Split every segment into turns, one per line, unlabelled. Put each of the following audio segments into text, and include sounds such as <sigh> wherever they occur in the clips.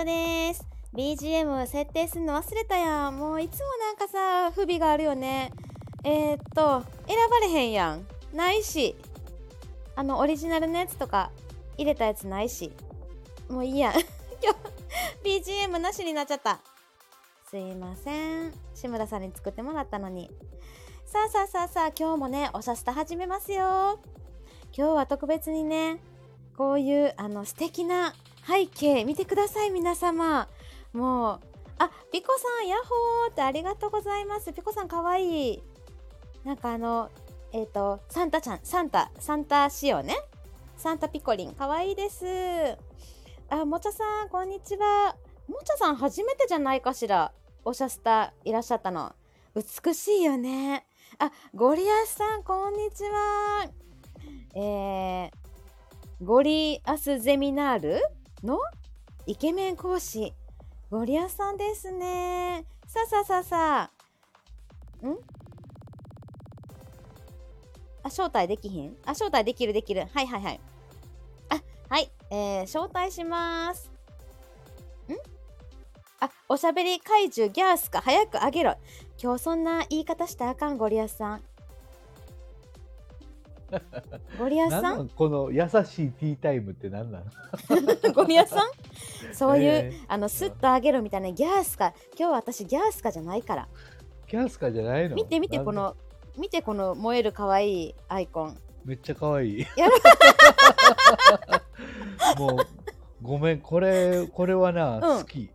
トです。BGM 設定するの忘れたやん。もういつもなんかさ、不備があるよね。えー、っと、選ばれへんやん。ないし。あの、オリジナルのやつとか入れたやつないし。もういいやん。今日、BGM なしになっちゃった。すいません。志村さんに作ってもらったのに。さあさあさあさあ、今日もね、おしゃスタ始めますよ。今日は特別にね、こういうあの素敵な背景見てください皆様。もうあピコさんヤッホーってありがとうございます。ピコさんかわいい。なんかあのえっ、とサンタちゃんサンタサンタ仕様ね。サンタピコリン。かわいいです。あもちゃさんこんにちは。もちゃさん初めてじゃないかしら。おしゃスタいらっしゃったの。美しいよね。あゴリアスさんこんにちは。えー、ゴリアスゼミナール？のイケメン講師ゴリアスさんですね。さあさあさあさあ。ん？あ招待できひん？あ招待できるできる。はいはいはい。あはい。えー、招待します。ん？あおしゃべり怪獣ギャースか。早くあげろ。今日そんな言い方したらあかんゴリアスさん。ゴリアさ
なんんこの優しいティータイムって何なの？<laughs>
ゴリアスさん？そういう、
えー。
あのスッとあげろみたいなギャースか。今日私ギャースかじゃないから。
キャスカじゃないの？
見て見てこの見てこの燃える可愛いアイコン。
めっちゃ可愛い。
や <laughs>
もうごめんこれこれはな、
うん。
好き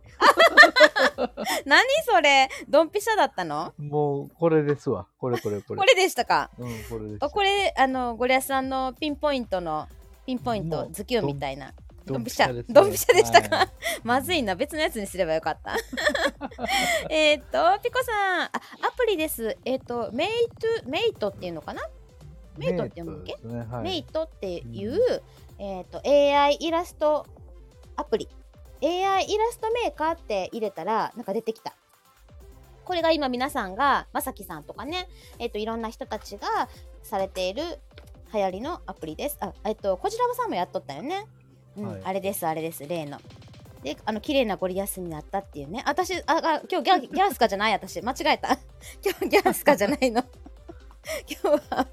<laughs>
何それ？ドンピシャだったの？
もうこれですわ。これこれこれ。
これでしたか？
うんこれ
あこれあのゴリアスさんのピンポイントのピンポイントズキュンみたいな。ドンピシャ。ドンピシャでしたか？
はい
まずいな別のやつにすればよかった。<laughs> えっとピコさん。あアプリです。えっ、とメイトメイトっていうのかな？メイトって読むっけ？
メイトですねはい。
メイトっていう、えっ、と AI イラストアプリ AI イラストメーカーって入れたらなんか出てきた。これが今皆さんがまさきさんとかねえっ、といろんな人たちがされている流行りのアプリです。あえっ、とこちらさんもやっとったよね、うん
はい。
あれですあれです例の。であの綺麗なゴリアスになったっていうね。私ああ今日ギャギャースカじゃない私。間違えた。<laughs> 今日ギャースカじゃないの。<laughs> 今日は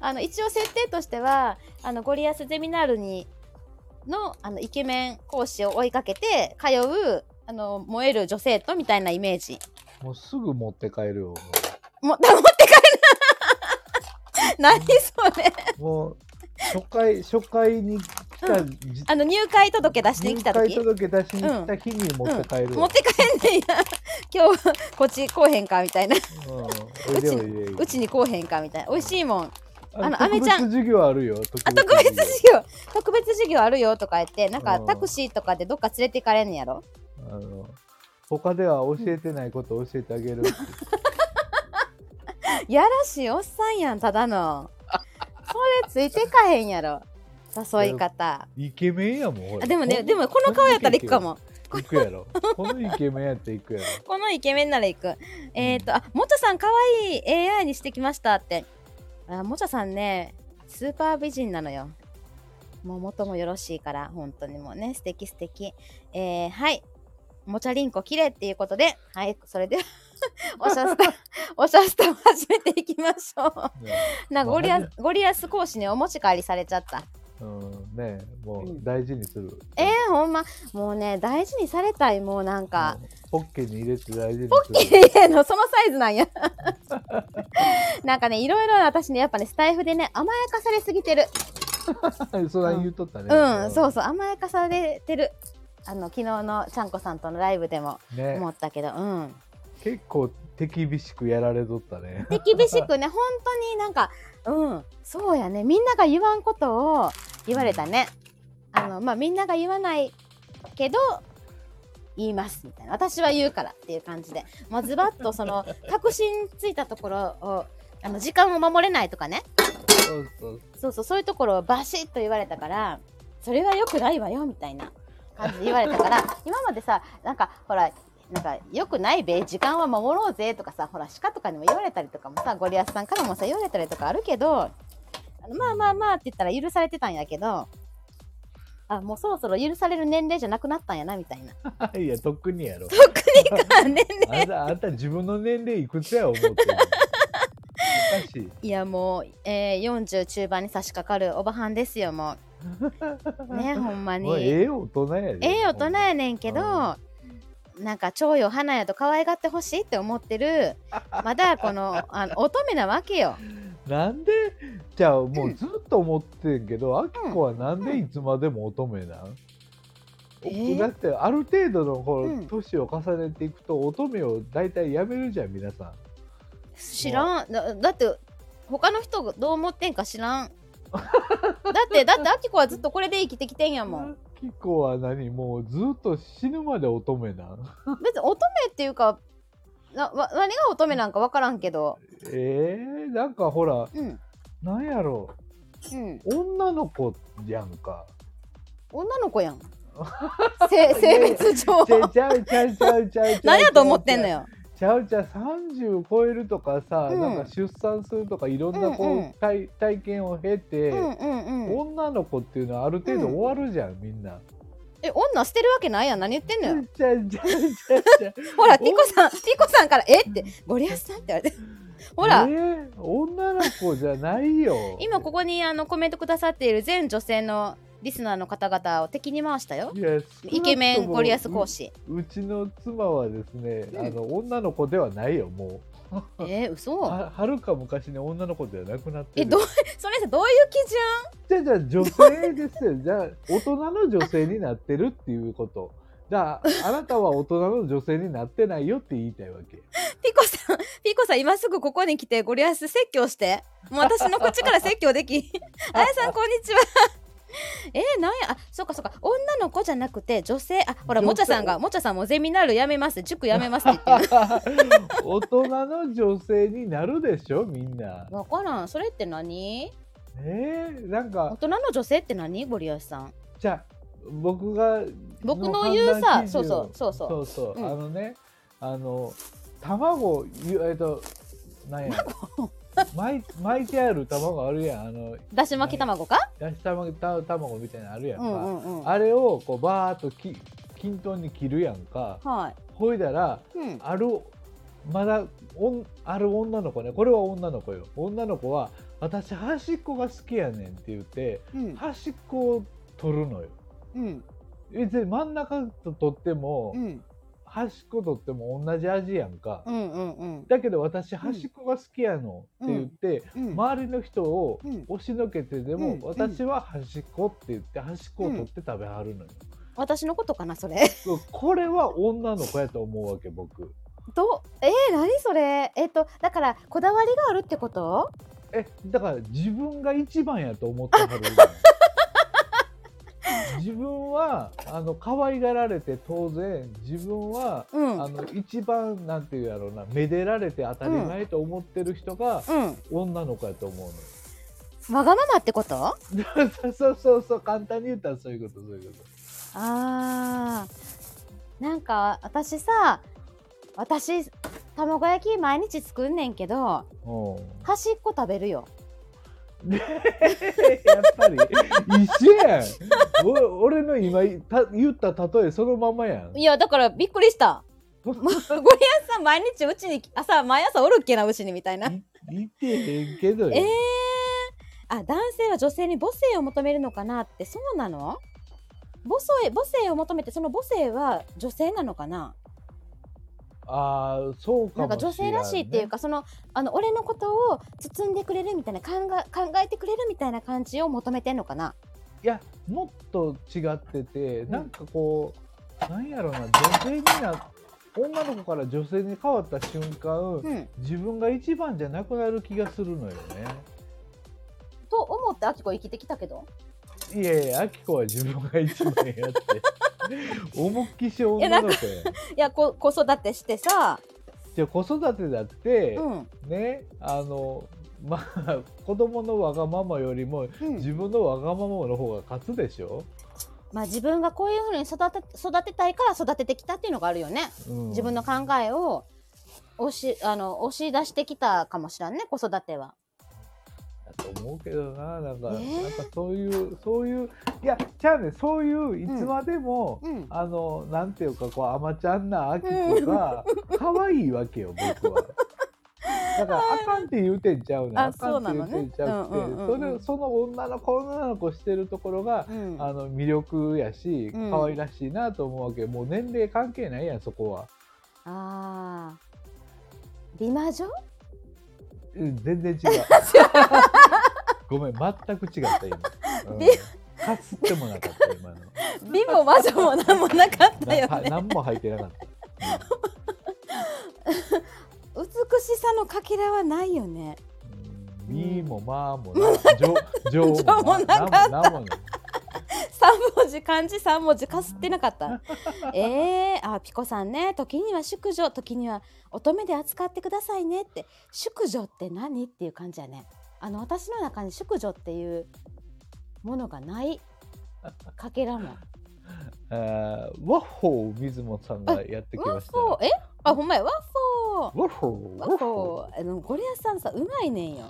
あの一応設定としてはあのゴリアスゼミナールにのあのイケメン講師を追いかけて通うあの燃える女性とみたいなイメージ。
もうすぐ持って帰るよ。
も <laughs> 持って帰る <laughs> 何それ。
もう初回初回に来たじ、
あの入会届出しに来た
入会
時
届出しに来た日に持って帰るよ、
持って帰んねんや。<laughs> 今日こっち来おへんかみたいな。
う
ちに来おへんかみたいな。美味しいもん
あ
あのアメちゃん。
特別授業あるよ
あ特別
授
授業。特別授業あるよとか言ってなんか
うん
タクシーとかでどっか連れて行かれんのやろ？
あの他では教えてないことを教えてあげる、<laughs>
やらしいおっさんやんただの。それついてかへんやろ。誘い方。
イケメンやもん
でもねでもこの顔やったら行くかも。
行くやろ。このイケメンやったら行くやろ。
このイケメンなら行く。えっ、ー、とあもちゃさんかわいい AI にしてきましたってあもちゃさんねスーパー美人なのよ。もう元もよろしいから本当にもうね素敵素敵。えー、はい。もちゃりんこ綺麗っていうことではいそれでは <laughs> おしゃスタおしゃスタを始めていきましょう。
ね
なゴリア
まあ
ゴリアス講師にお持ち帰りされちゃった。
うんねも
う
うん。大事にする、
えー、ほんまもうね大事にされたいもうなんか、
うんポッケに入れて大事に
ポッ
する
ケに入れんのそのサイズなんや <laughs> <laughs> なんかねいろいろ私ねやっぱねスタイフでね甘やかされすぎてる。<laughs>
そ言うとったね。
うん。そうそう甘やかされてる。あの昨日のちゃんこさんとのライブでも
ね。
思ったけどうん。
結構手厳しくやられとったね。
手厳しくね <laughs> 本当になんかうん。そうやね。みんなが言わんことを言われたね。あのまあみんなが言わないけど言いますみたいな。私は言うからっていう感じで。もうズバッとその <laughs> 確信ついたところをあの時間を守れないとかね。
そうそう。
そうそうそういうところをバシッと言われたからそれは良くないわよみたいな感じで言われたから <laughs> 今までさなんかほらなんか良くないべ時間は守ろうぜとかさほら鹿とかにも言われたりとかもさゴリアスさんからもさ言われたりとかあるけどあのまあまあまあって言ったら許されてたんやけどあもうそろそろ許される年齢じゃなくなったんやなみたいな。<laughs>
いや、とっくにやろ。
特にか年齢。
あんた、あんた自分の年齢いくつや思ってるい。
いやもう、えー、40中盤に差し掛かるおばはんですよもう。<laughs> ねほんまに。
ええ大人やで。
ええ大人やねんけど、なんか蝶よ花やと可愛がってほしいって思ってるまだこのあの乙女なわけよ
なんで？じゃあも
う
うんずっと思ってんけど、あきこはなんでいつまでも乙女なん、
えー？
だってある程度のこ
うん。
う年を重ねていくと乙女を大体やめるじゃん皆さん。
知らん。だだって他の人がどう思ってんか知らん。<laughs> だってだってあきこはずっとこれで生きてきてんやもん。
あきこは何？もうずっと死ぬまで乙女なん？<laughs>
別に乙女っていうかなわ何が乙女なんか分からんけど。
えー、なんかほら
うん。
なんやろ。
うん。
女の子やんか。
女の子やん。<laughs> せ性別上。
ちゃうちゃうちゃうちゃうちゃうちゃう
何やと思ってんのよ。
ちゃうちゃう。30超えるとかさ、
うん。
なんか出産するとかいろんなこう、
うんうん。
体体験を経て、
うんうんうん。
女の子っていうのはある程度
うん
終わるじゃん、みんな。
え女捨てるわけないやん。何言ってんのよ。<laughs> ほらピコさんピコさんから「え？っ?」て「ゴリアスさん?」って言われて。<laughs> ほら、
えー女の子じゃないよ。
今ここにあのコメントくださっている全女性のリスナーの方々を敵に回したよ。
いや
イケメンゴリアス講
師。
師
うちの妻はですね、
うん。
あの女の子ではないよも
えー、
う
嘘？
ははるか昔に女の子ではなくなってる
えどう <laughs> それさどういう基
じゃあじゃあ女性ですよ。じゃあ大人の女性になってるっていうこと。じゃああなたは大人の女性になってないよって言いたいわけ。
準ピコさんピコさん今すぐここに来てゴリアス説教してもう私の口から説教でき <laughs> あやさんこんにちは <laughs> えー、なんや？あそうかそうか。女の子じゃなくて女性。あほらもちゃさんがもちゃさんもゼミナールやめます。塾やめますって言ってる。<laughs>
大人の女性になるでしょみんな。
わからん。それって何？
えー、なんか。
大人の女性って何？ゴリアスさん。
じゃあ僕が。
僕の言うさそうそうそうそう。
そうそう、
うん。
あのねあの卵ゆえっとなんや巻い巻いてある卵あるやん。あの
だし巻き卵か？
だし卵た卵みたいなのあるやんか、
うんうんうん。
あれをこうバーっとき均等に切るやんか。
はい。
ほいだら
うん。
あるまだおんある女の子ね。これは女の子よ。女の子は私端っこが好きやねんって言って
うん。
端っこを取るのよ。
うん。
別に真ん中と取っても、
うん
端っこ取っても同じ味やんか、
うんうんうん。
だけど私端っこが好きやのって言って、
うん。
周りの人を
うん。
押しのけてでも、
うん。
私は端っこって言って端っこを取って食べはるのよ、
私のことかなそれ。
これは女の子やと思うわけ僕。
どえー、何それ？えっ、とだからこだわりがあるってこと？
えだから自分が一番やと思ってはる自分はあの可愛がられて当然自分は、
うん。
あの一番なんていうやろうなめでられて当たり前と思ってる人が
うん。
女の子やと思うの
わがままってこと？
よ <laughs> そうそうそう簡単に言ったらそういうことそういうこ
あー。なんか私さ私卵焼き毎日作んねんけど
と
端っこ食べるよ
うん <laughs> やっぱり一緒やん。お俺の今た言った例えそのままやん。
いやだからびっくりした。ゴリアスさん毎日うちに朝毎朝おるっけなうちにみたいな。い
いてへんけどよ
えー、あ男性は女性に母性を求めるのかなってそうなの？母性母性を求めてその母性は女性なのかな？
ああそうか
なんか女性らしいっていうかそのあの俺のことを包んでくれるみたいな考え考えてくれるみたいな感じを求めてんのかな？い
やもっと違ってて
ん。
なんかこう、なんやろな女性にな女の子から女性に変わった瞬間、
うん。
自分が一番じゃなくなる気がするのよね。
と思ってあきこ生きてきたけど。
いやいやあきこは自分が一番やって思いっきし女の子や
いやこ子育てしてさ。
じゃあ子育てだって、
うん。
ねあのまあ子供のわがままよりも
うん。
自分のわがままの方が勝つでしょ、
まあ自分がこういうふうに育て育てたいから育ててきたっていうのがあるよね。
うん。
自分の考えを押しあの押し出してきたかもしらんね子育ては
やと思うけどななんか、
ねえ
なんかそういうそういういやじゃあねそういういつまでも、
うん。
あのなんていうかこう甘ちゃんなあきこが可愛いわけよ僕は。だから <laughs> あかんって言うてんちゃうねん。
あ
あかんって言うてんちゃうくて
そのねうんうんうんうん。
それその女の子女の子してるところが
うん。
あの魅力やし
うん。
可愛らしいなと思うわけもう年齢関係ないやんそこは。
あー。美魔女？
うん全然違う。<laughs> ごめん、全く違った今。うん
び
かすってもなかった今の。
美も魔女も何もなかったよね
な何も入ってなかった。
美しさのかけらはないよね
うんみもまあもな、<laughs> じょ、じょ
じょもなかった
なんもなんもない
三文字漢字三文字かすってなかった。<laughs> えー、あピコさんね。時には淑女。時には乙女で扱ってくださいねって。淑女って何っていう感じやね。あの私の中に淑女っていうものがない。かけらも。
ワッホー水本さんがやってき
ワッ
ました。よ。
フォーえ？あほんまや。ワッフォー
ワッホー
ワッフォーあのゴリアスさんさうまいねんよ。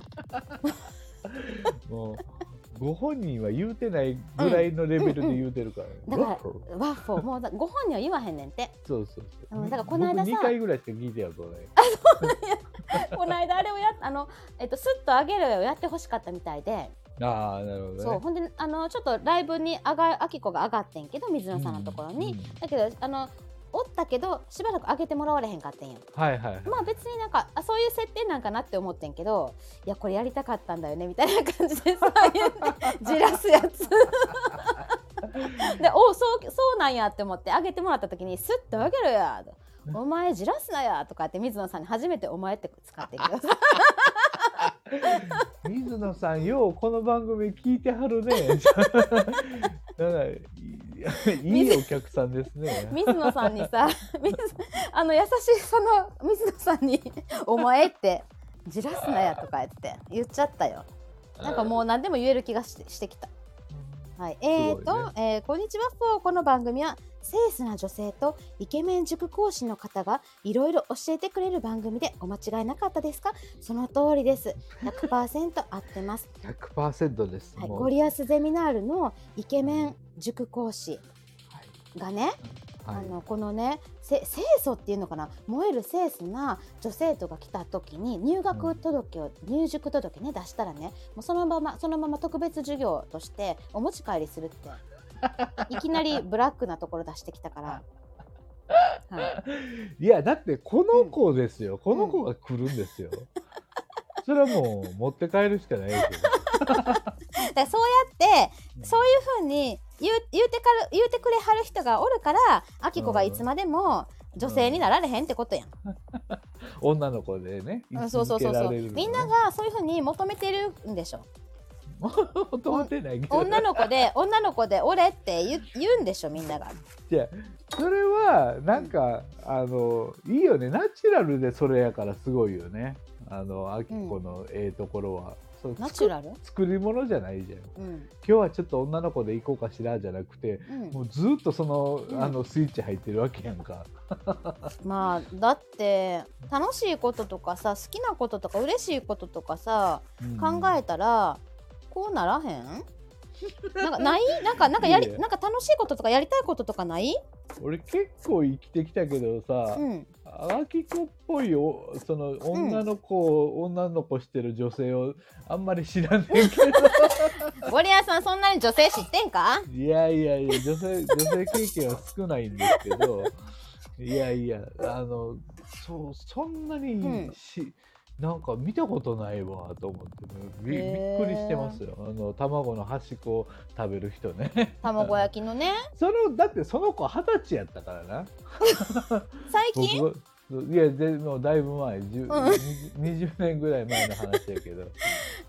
<laughs>
もうご本人は言うてないぐらいのレベルで言うてるからね。
だから
ワッ
フォーもうだご本人は言わへんねんて
そうそうそう。
うんだからこの間さ
僕2回ぐらいしか聞いてやこれ。
この間あれをやあのえっとスッと上げるをやってほしかったみたいで
ああ、なるほどね。
そうほんであのちょっとライブに上があきこが上がってんけど水野さんのところに、
うんうん
だけどあのおったけどしばらく上げてもらわれへんかってんよ。
はいはいはい。
まあ別になんかあそういう設定なんかなって思ってんけどいやこれやりたかったんだよねみたいな感じでさ言ってじらすやつ。でおそうそうなんやって思って上げてもらった時にスッと上げろやお前じらすなやとかって水野さんに初めて「お前」って使ってんけどさ
水野さんようこの番組聞いてはるね。<laughs> いいいいお客さんですね。
水野さんにさ水あの優しさの水野さんに「お前」って「じらすなや」とか言って言っちゃったよなんかもう何でも言える気がしてきたはい、えーと、
すごい
えーこんにちは。フォーこの番組は清楚な女性とイケメン塾講師の方がいろいろ教えてくれる番組でお間違いなかったですか？その通りです。100%合ってます、<laughs>
100%です。
はい、ゴリアスゼミナールのイケメン塾講師がね、
はい。
あのこのねせ清楚っていうのかな燃える清楚な女生徒が来た時に入学届を、入塾届ね出したらねもうそのままそのまま特別授業としてお持ち帰りするって <laughs> いきなりブラックなところ出してきたから、はい、
いやだってこの子ですよ、この子が来るんですよ。<laughs> それはもう持って帰るしかないですよ。
だからそうやってそういうふうに言う言うてから言うてくれはる人がおるからあきこがいつまでも女性になられへんってことやん。
女の子でね。
うんそうそうそうそう、みんながそういうふうに求めてるんでしょ。<laughs>
求めてないけど。
女の子で女の子で俺って言う言うんでしょみんなが。
じゃそれはなんか、あのいいよね。ナチュラルでそれやからすごいよね。あのあきこのええところは、そう
ナチュラル？
作り物じゃないじゃん。
うん。
今日はちょっと女の子で行こうかしらじゃなくて
うん。
もうずっとその,、
うん。
あのスイッチ入ってるわけやんか。<laughs>
まあだって楽しいこととかさ好きなこととか嬉しいこととかさ考えたらこうならへん？<laughs> なんかない？なんかなんかやり
いやいや
なんか楽しいこととかやりたいこととかない？
俺結構生きてきたけどさ、
うん。
あきこっぽいおその女の子、女の子してる女性をあんまり知らねえけど。<laughs>
ゴリアスさんそんなに女性知ってんか？
いやいやいや、女性、女性経験は少ないんですけど、いやいや、あの、そう、そんなにし、なんか見たことないわと思って、びびっくりしてますよ。あの、卵の端っこを食べる人ね。<laughs>
卵焼きのね。<laughs>
その、だってその子二十歳やったからな。<laughs>
最近？
僕いや、でもうだいぶ前、10
ん。
20年ぐらい前の話やけど、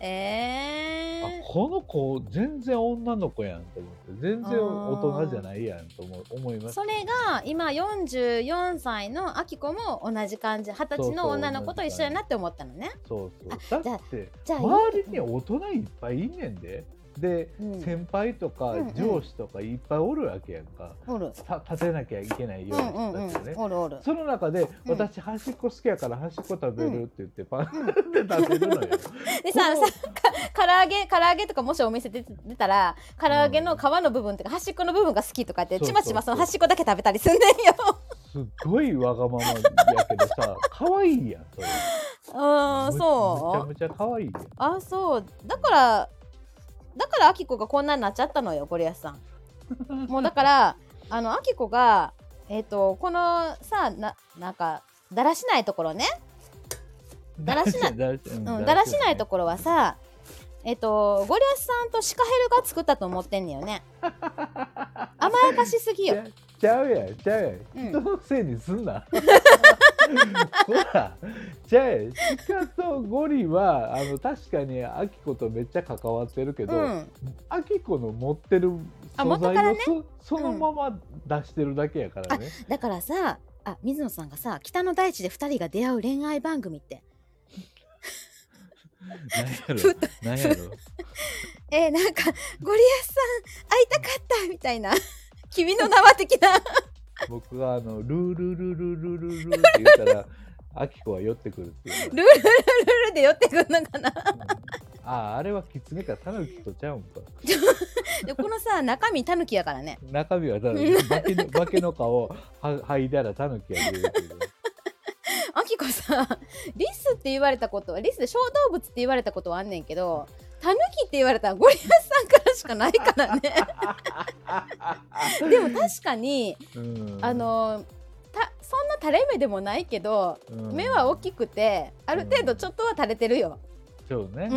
え
あ
ー、
この子全然女の子やんと思って。全然大人じゃないやんと思う思います。
それが今44歳のあきこも同じ感じ二十歳の女の子と一緒やなって思ったのね。
そう
あ
そうだって
じゃあ
周りに大人いっぱいいんねんでで、
うん。
先輩とか
うんうん。
上司とかいっぱいおるわけやんか、
おる。
た立てなきゃいけないよ
う
うんな
うん。
人たちね、
う
その中で、
うん。
私端っこ好きやから端っこ食べるって言ってパンって食べるのよ。
でささか唐揚げ唐揚げとかもしお店で出たら唐揚げの皮の部分とか端っこの部分が好きとかってちまちま
そ
の端っこだけ食べたりすんねんよ。
すっごいわがままやけどさ可愛いやんそれ。
うん
む
そう。
むちゃむちゃ可愛いやん。
あそう。だからだからあきこがこんなになっちゃったのよゴリアスさん。もうだから <laughs> あのあきこがえっ、とこのさななんかだらしないところね。だらしない <laughs>
だらし
うん、だらしない。ところはさえっ、とゴリアスさんとシカヘルが作ったと思ってんねよね。<laughs> 甘やかしすぎよ。
ちゃうやんちゃうやん、
うん。
人のせいにすんなほら。ちゃうやんシカとゴリはあの確かにアキコとめっちゃ関わってるけど、
うん。
アキコの持ってる
あ
素材を
ね
そ,、のまま出してるだけやからね、
だからさあ水野さんがさ北の大地で2人が出会う恋愛番組って。
なんやろ？なんやろ？<laughs>
えーなんかゴリアスさん会いたかったみたいな。<laughs> 君の名は的な
僕があのルールルルルルルって言ったらアキコは寄ってくるっていう
ルールルルルルで寄ってくんのかな
うんあああれはキツネかタヌキとちゃうんか
でこのさ中身タヌキやからね
中身はただ
うん
化けの化けの皮をは剥いだらタヌキやでるけど
あきこさリスって言われたことはリスで小動物って言われたことはあんねんけどタヌキって言われたらゴリアスしかないからね。<laughs> でも確かに
うん。
あのたそんな垂れ目でもないけど
うん。
目は大きくてある程度ちょっとは垂れてるよ、
そうね、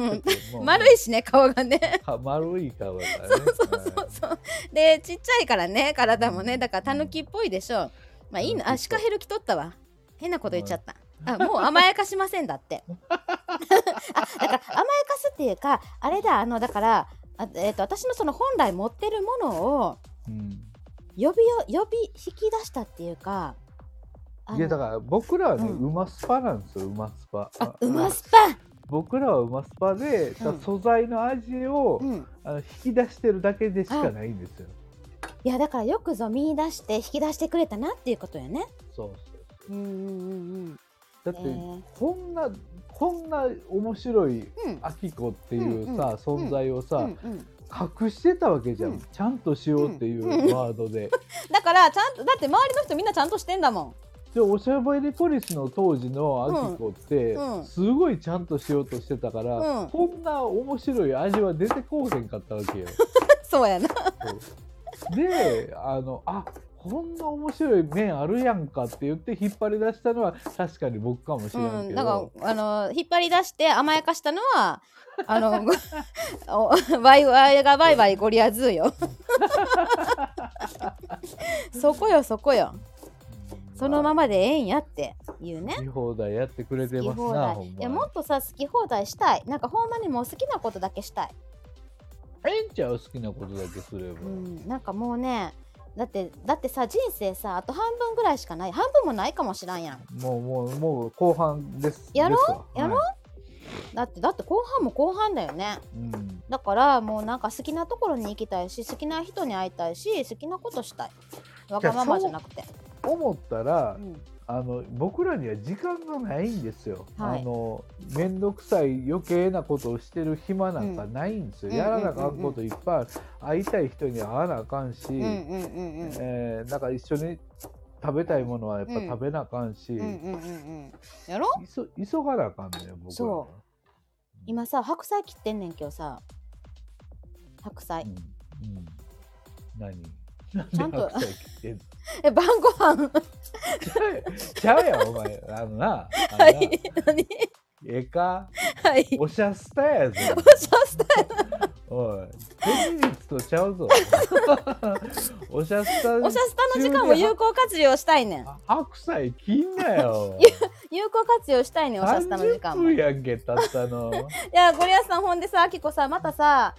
うん。丸いしね顔がね。
か丸い顔だからね。
そうそうそうそう。でちっちゃいからね体もね。だからタヌキっぽいでしょ。まあいいの。あシカヘル着とったわ。変なこと言っちゃった。あもう甘やかしませんだって。<laughs> あだから甘やかすっていうかあれだあのだからあ、えー、と私のその本来持ってるものを
うん。
呼びよ呼び引き出したっていうか
いやだから僕らはね、
うん。
うまスパなんですようまスパ。
あうま
あ
スパ。
僕らはうまスパで、
うん。
素材の味を、
うん。
あの引き出してるだけでしかないんですよ。
いやだからよくぞ見出して引き出してくれたなっていうことよね。
そうそう
うんうんうん。
だって、
えー。
こんなこんな面白い
うん。
アキコっていうさ、存在をさ、隠してたわけじゃん、
うん。
ちゃんとしようっていう
うん
ワードで。<laughs>
だからちゃんとだって周りの人みんなちゃんとしてんだもん。
でおしゃべりポリスの当時のアキコって、すごいちゃんとしようとしてたから、
うん。
こんな面白い味は出てこうへんかったわけよ。
そうやな
であのあこんな面白い面あるやんかって言って引っ張り出したのは確かに僕かもしれん
うん、
けど、
だからあの引っ張り出して甘やかしたのはあのお <laughs> ワイワイがバイバイゴリアズーよ。<laughs> そこよそこよ。そのままでええんやっていうね。
好き放題やってくれてますな
いやもっとさ好き放題したい。なんかほんまにもう好きなことだけしたい、
ええんちゃう？好きなことだけすれば、
うん、なんかもうねだってだってさ人生さあと半分ぐらいしかない。半分もないかもしらんやん。
もうもうもう後半です。
やろう？やろう
はい。
だってだって後半も後半だよね。
うん。
だからもうなんか好きなところに行きたいし好きな人に会いたいし好きなことしたい。わがままじゃなくて。
思ったら、
うん
あの僕らには時間がないんですよ。
はい
あの面倒くさい余計なことをしてる暇なんかないんですよ。
うん
やらなあかんこといっぱいある。会いたい人には会わなあかんし、
うんうんうんうん
えーなんか一緒に食べたいものはやっぱ
うん
食べなあかんし、
うんうんうんうんやろ
急がなあかんのよ僕。
そ今さ白菜切ってんねん今日さ白菜
うん。うん。何？
ちゃんと
で白菜切ってんの？
え晩ご飯 <laughs>
ちゃうやんお前あのな。あの
は
ない
何？
ええか？
はい
おしゃスタやぞ。
おしゃスタ
おい、手術とちゃうぞ。<laughs> おしゃスタ。
おしゃスタの時間を有効活用したいねん
あ白菜切んなよ。<laughs>
有効活用したいねんおしゃスタの時間
30
も
やんけ、たったの。
やゴリアスさんほんでさあきこさまたさ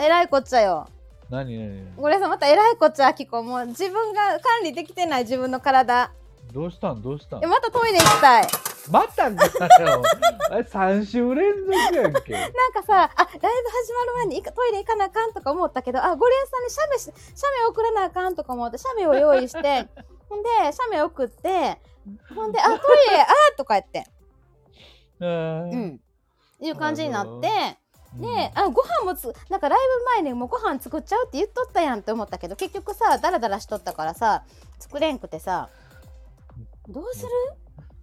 えらいこっちゃよ
何何
ゴリアスさんまたえらいこっちゃあきこもう自分が管理できてない自分の体。
どうしたん？どうしたん？
えまたトイレ行きたい。
またかよ。あれ3週連続やんけ。
なんかさあライブ始まる前にトイレ行かなあかんとか思ったけどあゴリアスさんに写メし写メ送らなあかんとか思って写メを用意して <laughs> ほんで写メ送ってほんであトイレあーとか言って。
う
うん。んいう感じになってで、あご飯もつなんかライブ前にもうご飯作っちゃうって言っとったやんって思ったけど結局さダラダラしとったからさ作れんくてさどうする？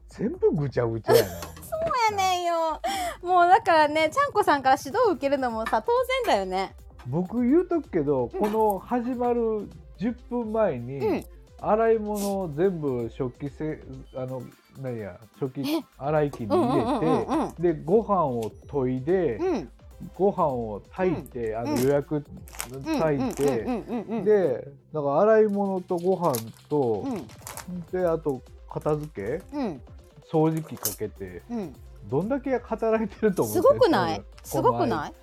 全部ぐちゃぐちゃやな。<laughs>
そうやねんよ。もうだからねちゃんこさんから指導を受けるのもさ当然だよね。
僕言うとくけど、この始まる10分前に、
うん。
洗い物を全部食器せあの何や食器
え
洗い機に入
うん
れてでご飯を研いで、
うん
ご飯を炊いて、あの
うん。
予約炊いて、でなんか洗い物とご飯と、
うん。
であと片付け
うん。
掃除機かけて
うん。
どんだけ働いてると思って
すごくない？すごく
い？
ない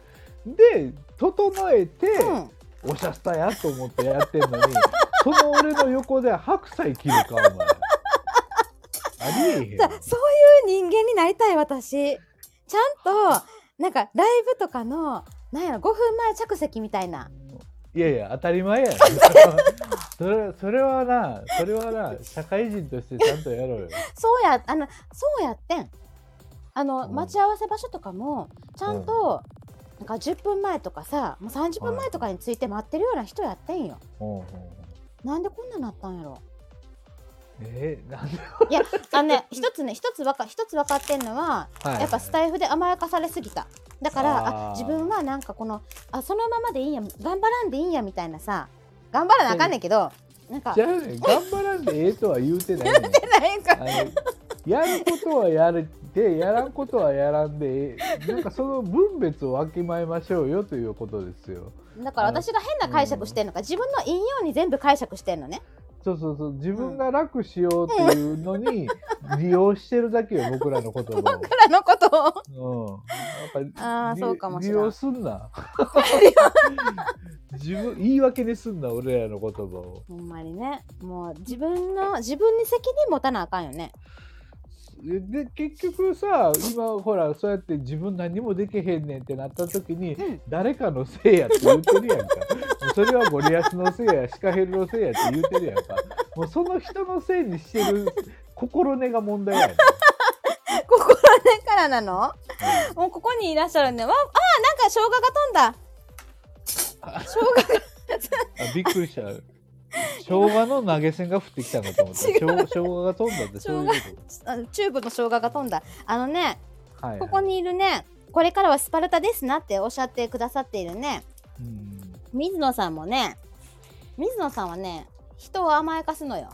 で整えて、
うん。
おしゃスタやと思ってやってんのに <laughs> その俺の横で白菜切るかお前。ありえへん。<laughs>
だそういう人間になりたい私。ちゃんとなんかライブとかのなんやろ5分前着席みたいな。い
やいや当たり前やな <laughs> それそれはなそれはな社会人としてちゃんとやろうよ。
そうやあのそうやってん。あの、
うん。
待ち合わせ場所とかもちゃんと、なんか10分前とかさもう30分前とかについて待ってるような人やってんよ、
うん。うん。うん。
なんでこんななったんやろ
えー、なんで、
いやあのね一つね一つわか一つ分かってんのは
はい。
やっぱスタイフで甘やかされすぎた。だからあ自分はなんかこのあそのままでいいんや頑張らんでいいんやみたいなさ頑張らなあかんねんけどなんか
ね頑張らんでええとは言うてないねん。
なんか。
やることはやるでやらんことはやらんでええなんかその分別をわきまえましょうよということですよ。
だから私が変な解釈してんのか自分のいいように全部解釈してんのね
そうそうそう。自分が楽しようっていうのに利用してるだけよ <laughs> 僕らの言葉を。
僕らのことを。
うん、やっぱり
あーそうかもしれん。
利用すんな。<laughs> 自分言い訳にすんな俺らの言葉を。
ほんまにね。もう自分の自分に責任持たなあかんよね
で結局さ今ほらそうやって自分何もできへんねんってなった時に、
うん。
誰かのせいやって言ってるやんか。それはゴリアスのせいやシカヘルのせいやって言ってるやんか。もうその人のせいにしてる心根が問題やねん。<laughs>
心根からなの？もうここにいらっしゃるね。わあーなんか生姜が飛んだ。生姜が
あびっくりした <laughs> 生姜の投げ銭が降ってきたのかと思った。
違う。
生生姜が飛んだってそういうこ
あのチューブの生姜が飛んだ。あのね
と、はいはい、
ここにいるねこれからはスパルタですなっておっしゃってくださっているね。
うん。
水野さんもね水野さんはね人を甘やかすのよ。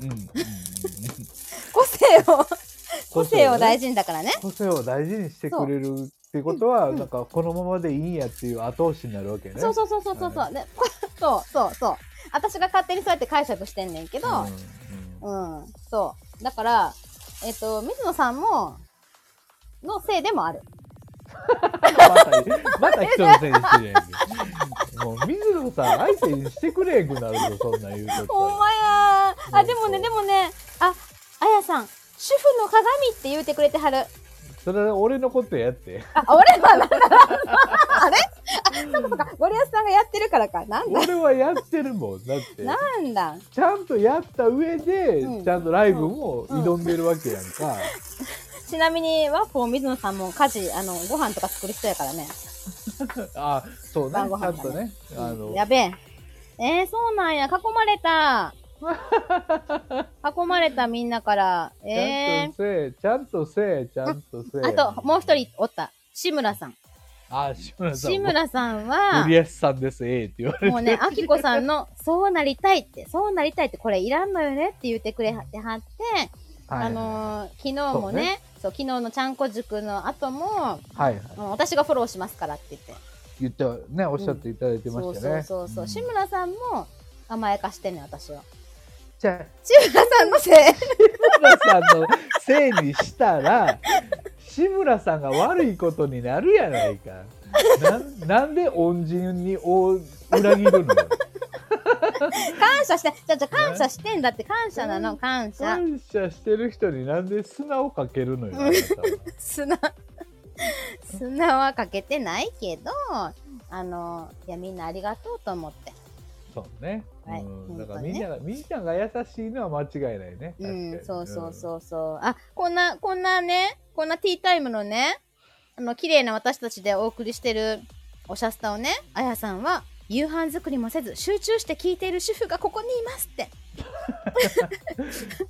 うんうんうんうん。<laughs>
個性を <laughs> 個性を
ね。
大事にだからね。
個性を大事にしてくれるってことは、
うん
なんかこのままでいいんやっていう後押しになるわけね。
そうそうそうそうそうそう、でこそうそうそう。私が勝手にそうやって解釈してんねんけど。
うん
うん、そう。だからえっ、と水野さんものせいでもある。<laughs>
またまた人のせいにしてるやんけ。もう水野さん相手にしてくれへんくなるぞそんなん言うと。
ほんまや。ーあでもねでもね。ああやさん主婦の鏡って言うてくれてはる
それは俺のことやって。
あ俺はなんだあれ？あそうかそうか。ゴリアスさんがやってるからか。なんだ？
俺はやってるもんだって。
なんだ？
ちゃんとやった上で、
うん。
ちゃんとライブも挑んでるわけやんか。
ちなみにワッフォー水野さんも家事あのご飯とか作る人やからね。<laughs>
あそうね。
晩ご飯
ちゃんとね。あの。
やべえ。えー、そうなんや。囲まれた囲まれたみんなから
ちゃ
え
んとせえ、ちゃんとせえ、ちゃんとせえ。
ー、あともう一人おった志村さん
あ、志村さん。
志村さん
ゴ
は
リアスさんです、ええって言われて。
もうね、あきこさんの、そうなりたいって、そうなりたいって、これいらんのよねって言ってくれはってはって、
はい
あのー昨日もねそう昨日のちゃんこ塾の後も、
はいはい。
うん私がフォローしますからって言って。
言ってはね、おっしゃっていただいてましたね。
そうそうそう。
ん
志村さんも甘やかしてんねん私は。
じゃあ、
志村さんのせい。
志村さんのせいにしたら、志村さんが悪いことになるやないか。なんなんで恩人にお裏切るのよ。
感謝して、じゃじゃ感謝してんだって感謝なの、感謝。
感謝してる人になんで砂をかけるのよ、<laughs>
砂。砂はかけてないけど、あの、いやみんなありがとうと思って。
そうね。
はい
うん、だからみんなが、みんなが優しいのは間違いないね。
うん、そうそうそうそう。あ、こんな、こんなね、こんなティータイムのね、あの綺麗な私たちでお送りしてるおしゃスタをねあやさんは夕飯作りもせず集中して聞いている主婦がここにいますって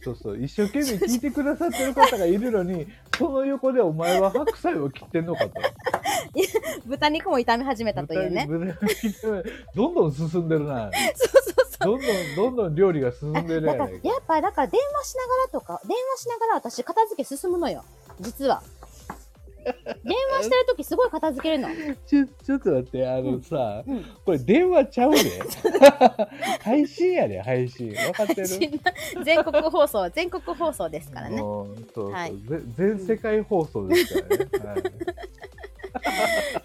そうそう。一生懸命聞いてくださってる方がいるのに <laughs> その横でお前は白菜を切ってんのかと。
豚肉も炒め始めたというね。
豚肉どんどん進んでるな。
そうそうそう。
どんどんどんどん料理が進んでるや
やっぱだから電話しながらとか電話しながら私片付け進むのよ。実は電話してる時すごい片付けるの、<laughs>
ちょちょっと待ってあのさ、
うん、
これ電話ちゃうで <laughs> 配信やで配信。分かってる？
全国放送全国放送ですからね。
うんそうそう、
はい。
ぜ全世界放送ですからね、はい。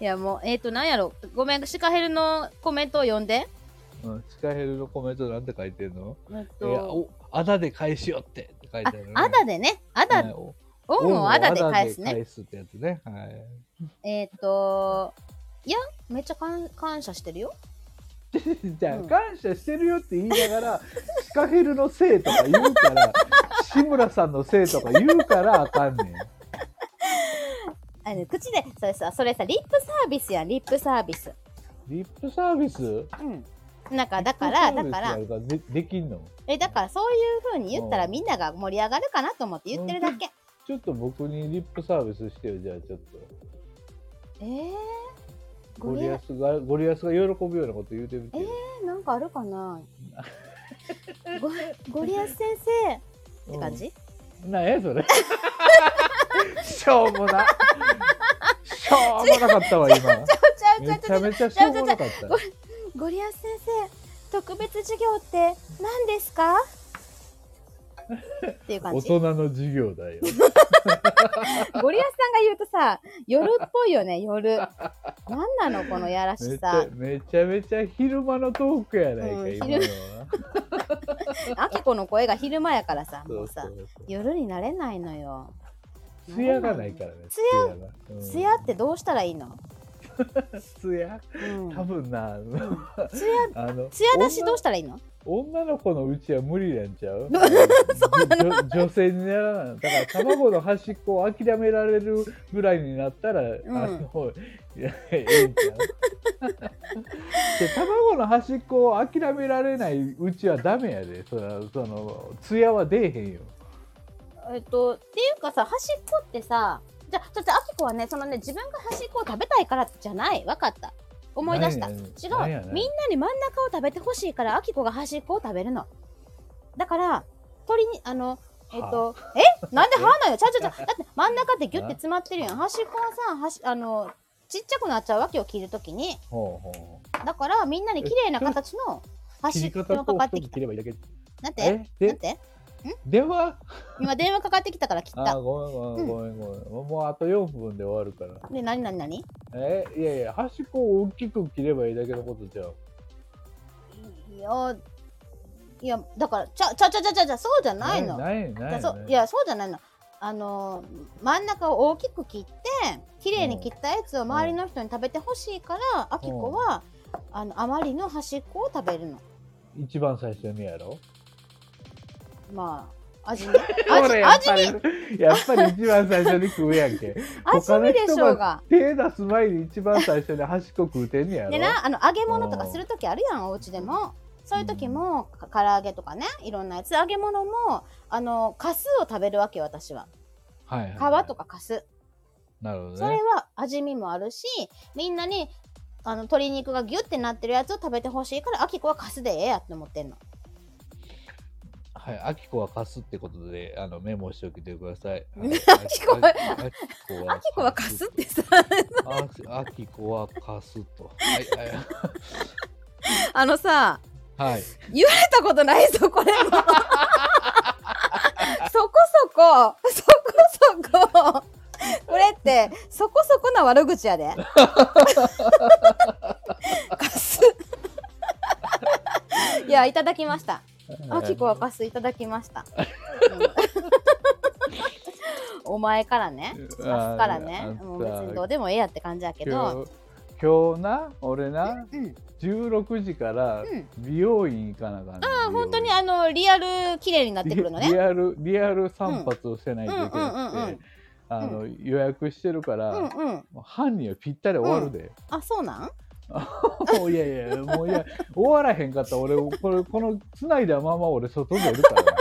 <laughs>
いやもうえっ、ー、となんやろ。ごめんシカヘルのコメントを読んで。
うん、チカヘルのコメントなんて書いてんの？
えっ
いや
と
おあだで返しよってって書いてある、ね、
あだでね。あだ、
はい。お
恩をあだで返すね。
返すってやつね。はい。
えっ、ー、といやめっちゃ感感謝してるよ。<laughs>
じゃあ、
うん。
感謝してるよって言いながら、シカヘルのせいとか言うから、<laughs> 志村さんのせいとか言うからあかんねん。
あの口でそれさそれさリップサービスやんリップサービス。
リップサービス？
うん。なんかだからだから。
でできんの？
えだからそういう風に言ったら
うん
みんなが盛り上がるかなと思って言ってるだけ
ちょっと僕にリップサービスしてよ、じゃあちょっと。
えー、
ゴリ
ア
アスが、ゴリアス？が喜ぶようなこと言うてみてよ。
なんかあるかな？<laughs> ゴゴリアス先生？って感じ、
うんなんやそれ。<laughs> しょうもな。しょうもなかったわ、今。<laughs> めちゃめちゃしょうもなかった。
ゴリアス先生特別授業って何ですか？っていう感
大
じ
人の授業だよ。<laughs>
ゴリアスさんが言うとさ夜っぽいよね夜何なのこのやらしさ
ゃめちゃめちゃ昼間のトークやないか、
うん
今のは。
あきこの声が昼間やからさもうさ夜になれないのよ。
艶がないからね。
艶？
艶
ってどうしたらいいの？
艶
うん。
多分な、
ツヤ
あの、
ツヤ出しどうしたらいいの？
女の子のうちは無理なんちゃう？<laughs> 女女性にならない。だから卵の端っこを諦められるぐらいになったら、
ん。
あの、いやええんちゃう？<laughs> で卵の端っこを諦められないうちはダメやで。その、その、艶は出えへんよ。
えっとっていうかさ端っこってさじゃあそしてあきこはねそのね自分が端っこを食べたいからじゃない。わかった。思い出した。
何
違う。みんなに真ん中を食べてほしいからあきこが端っこを食べるの。だから鳥にあのえっとえ？なんで歯なのよちゃうちゃうちゃう。<laughs> だって真ん中ってギュッて詰まってるやん。端っこはさ端あのちっちゃくなっちゃうわけよ切るときに。
ほうほ
だからみんなに綺麗な形の端っこがかかってきた。
切ればいいだけ。
なんて？
え？
なん
で、
て？
電話？
今電話かかってきたから切った。
あー、ごめんごめんごめんごめん。もうあと4分で終わるから。
で何何何？
えいやいや、端っこを大きく切ればいいだけのことじゃん。
いやいやだからちゃちゃちゃちゃちゃちゃそうじゃないの。
ないないない
そうい。やそうじゃないの。あのー真ん中を大きく切って綺麗に切ったやつを周りの人に食べてほしいからあきこはあのあまりの端っこを食べるの。
一番最初にやろ
まあ味 <laughs> 味味
やっぱり一番最初に食うやんけ。<laughs>
味見でしょうが。
手出す前に一番最初に端っこ食うてんねやろ。
でなあの揚げ物とかする時あるやんお家でも。そういう時もか唐揚げとかねいろんなやつ。揚げ物もあのカスを食べるわけよ私は。
はいはいはい。
皮とかカス
なるほど
それ
ね。
は味見もあるしみんなにあの鶏肉がギュッてなってるやつを食べてほしいからあきこはカスでええやって思ってんの
はい、あきこは貸すってことで、あのメモしておいてください。
あきこは
あ
あきこは <laughs> カスってさ
ああきこは貸すと。はいはい。
あのさ
はい。
言われたことないぞこれも <laughs> そこそこそこそここれってそこそこな悪口やで <laughs> カスいやいただきましたあきこはカスいただきました、う <laughs> んお前からね。カスからね。もう別にどうでもええやって感じやけ
今
ど
日今日な、俺な、
うん。
16時から
うん。
美容院行かなあかん
ああ本当にあのリアル綺麗になってくるのね。
リリアルリアル散髪をしてないといけ
うん。うんうんう
なんくてあの、予約してるから、
うんうん。
犯人はぴったり終わるで。
あそうなん？<laughs>
いやいや、もういや、終わらへんかったら俺、これ、この、繋いだまま俺外出るからね。<laughs>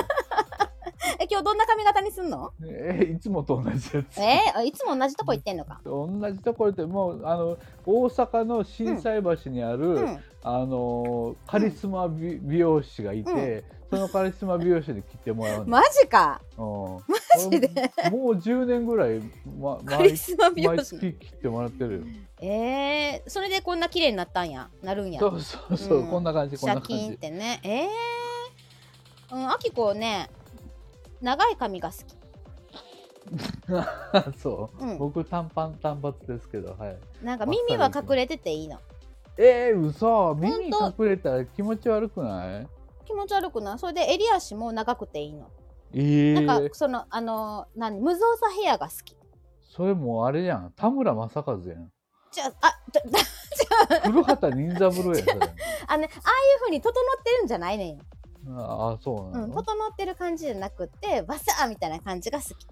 え今日どんな髪型にすんの？
えいつもと同じやつ。
えー、いつも同じとこ行ってんのか。
同じところでもうあの大阪の心斎橋にある、
うん。
あのカリスマ美美容師がいて、そのカリスマ美容師に切ってもらうの、
マジか。
うん。
マジで？
もう10年ぐらい、ま、<laughs>
カリスマ美容
毎
師
月切ってもらってるよ。
えー、それでこんな綺麗になったんや。なるんや。
そうそうそう、
うん。
こんな感じこん
シャキーンっ
な感じ
てね。えー、うんあきこね長い髪が好き。<laughs>
そう、
うん。
僕短パン単発ですけどはい。
なんか耳は隠れてていいの。
えー、嘘。耳隠れたら気持ち悪くない？
気持ち悪くない？それで襟足も長くていいの
えー、
なんかそのあの何無造作ヘアが好き。
それもうあれやん。田村正和やん。
じゃああじゃじゃ
古畑任三郎やん
ああのねああいう風に整ってるんじゃないねん。よ、
ああそうな
うん、
の、
整ってる感じじゃなくてバサーみたいな感じが好き。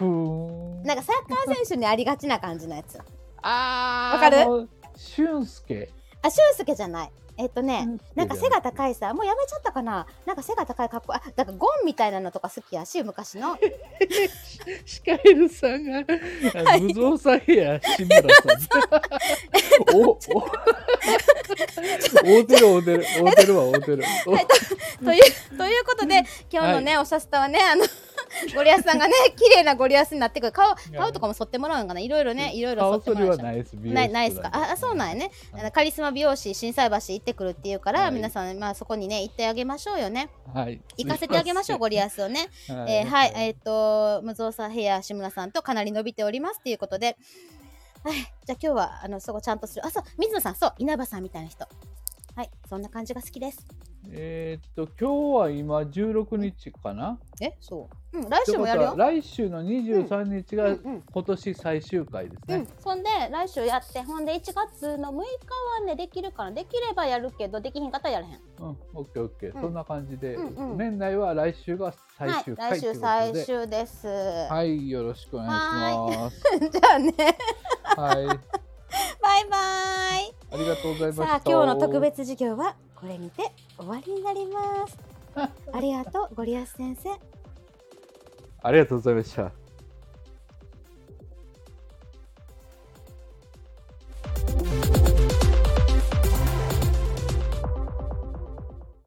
うん。
なんかサッカー選手にありがちな感じのやつ。
あー
わかる？
あの俊介。
あ俊介じゃないえっとねなんか背が高いさもうやめちゃったかな。なんか背が高い格好あだからゴンみたいなのとか好きやし昔の。
シカエルさんが、無造作ヘア志村さん。お <laughs> お。会うてる会うてる。会うてるわ会うてる。
というということで今日のね、おしゃスタはねあの <laughs> ゴリアスさんがね綺麗なゴリアスになってくる。顔顔とかも剃ってもらうんかな。いろいろねいろいろ剃
顔
ってもらう
ないです
ないないですか。ああそうなんやね、カリスマ美容師心斎橋行ってくるっていうから、
はい。
皆さん、まあ、そこにね行ってあげましょうよね。
はい。
行かせてあげましょうゴリアスをね。
スは
えー <laughs> はい、えっ、と、無造作ヘア志村さんとかなり伸びておりますということで、はい、じゃあ今日は、あの、そこちゃんとする。あ、そう、水野さん、そう、稲葉さんみたいな人。はい、そんな感じが好きです。
えーっと今日は今16日かな？
え、そう。うん、来週もやるよ。
来週の23日が
うんうん
今年最終回ですね。
うん、、そんで来週やってほんで1月の6日はねできるかなできればやるけどできひんかったらやらへん。
うん、オッケーオッケー、
うん。
そんな感じで、
うんうん。
年内は来週が最終
はい、来週最終です、
はい、よろしくお願いします。<laughs>
じゃあね。
はい、<laughs>
バイバイ。
ありがとうございました。
さあ今日の特別授業はこれにて終わりになります <laughs> ありがとうゴリアス先生
ありがとうございました。